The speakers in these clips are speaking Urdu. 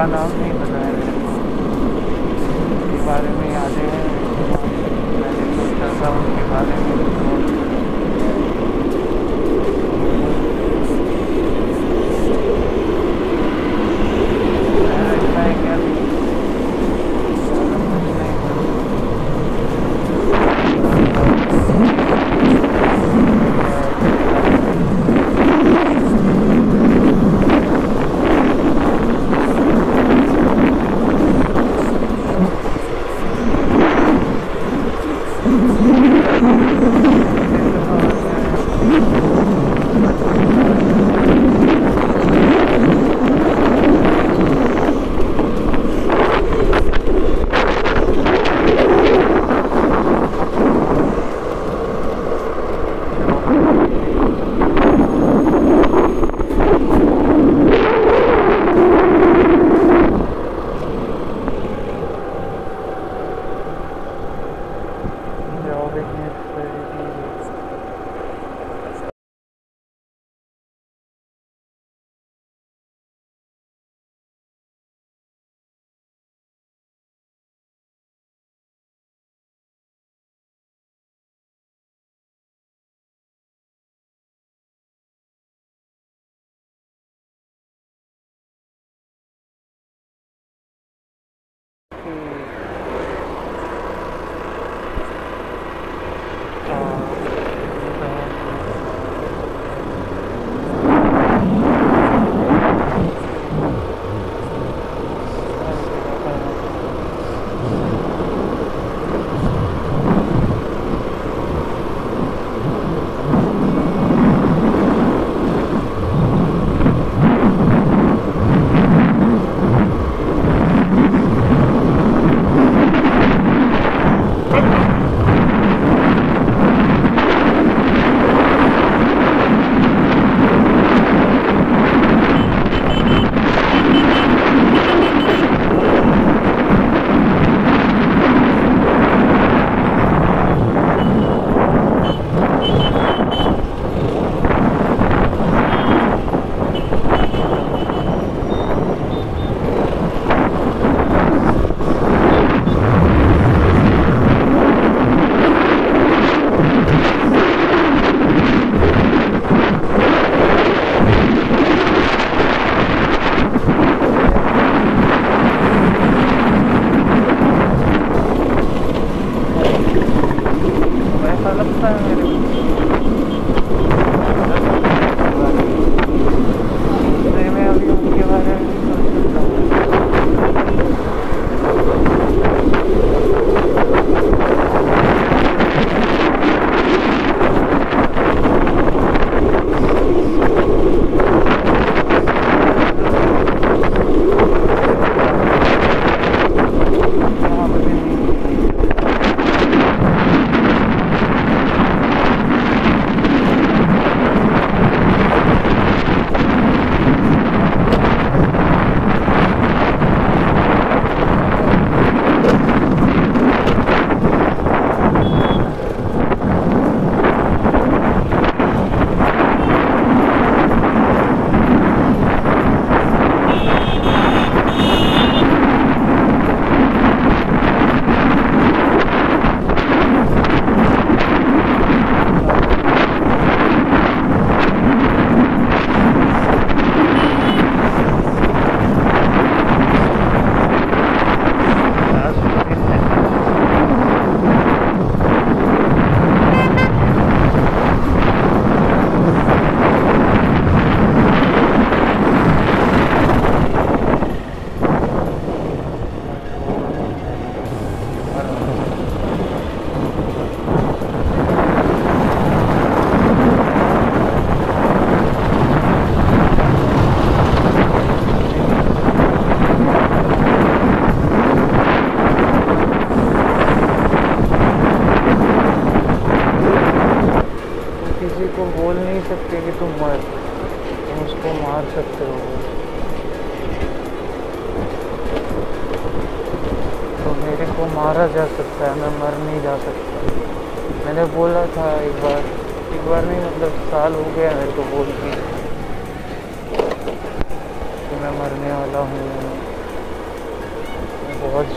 Americano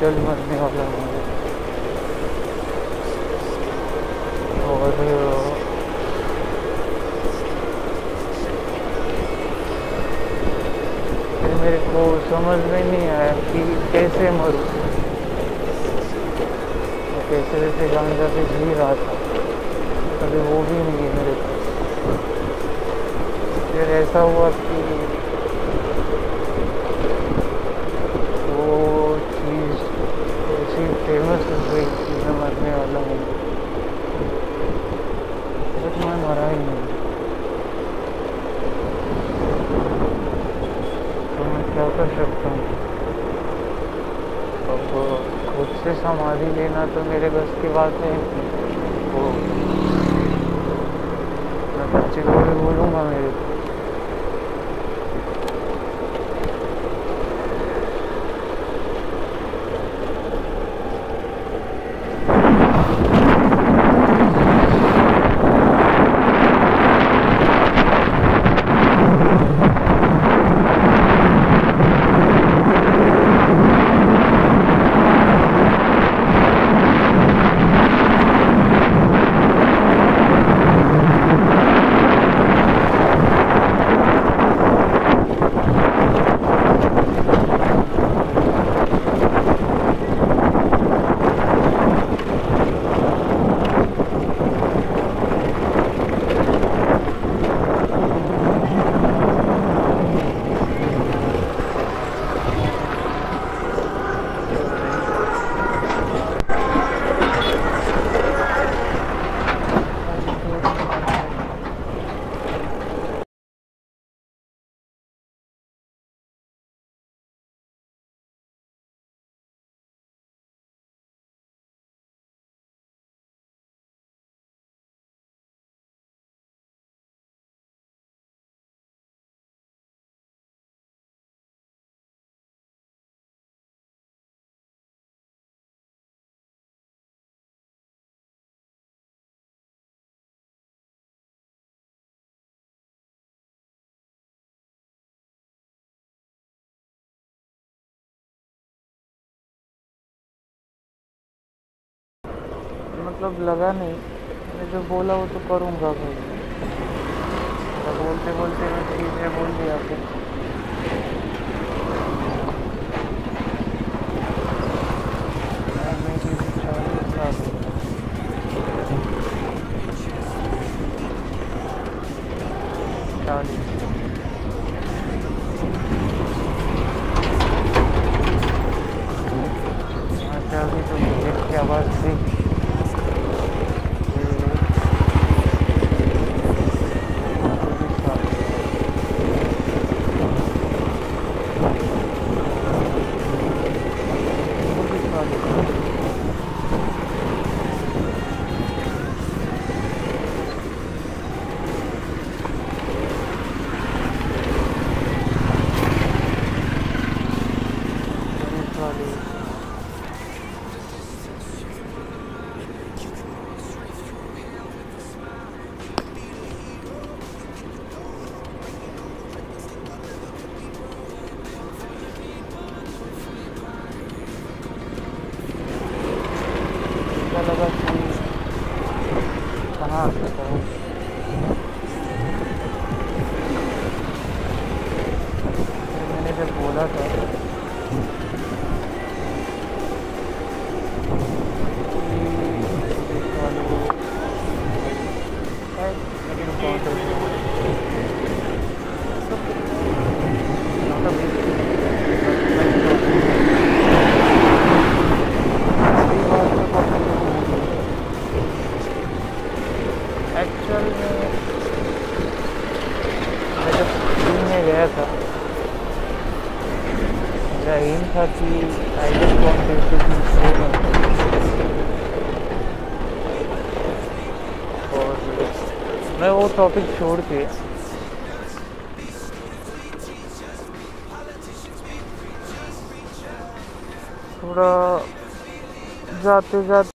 بہت جلد مرنے والا ہوں اور میرے کو سمجھ میں نہیں آیا کہ کیسے مروں کیسے ویسے گانجا پہ جی رہا تھا کبھی وہ بھی نہیں ہے میرے کو پھر ایسا ہوا کہ فیمس کہ میں مرنے والا بٹ میں مرا ہی نہیں تو میں کیا کر سکتا ہوں اب خود سے سمادھی لینا تو میرے بس کی بات ہے وہ میں بچے کو بھی بولوں گا میرے کو مطلب لگا نہیں میں جو بولا وہ تو کروں گا بھائی بولتے بولتے میں چیزیں بول دیا پھر چالیس ابھی کی آواز تھی tá, tá. ٹاپک چھوڑ کے۔ تھوڑا جاتے جاتے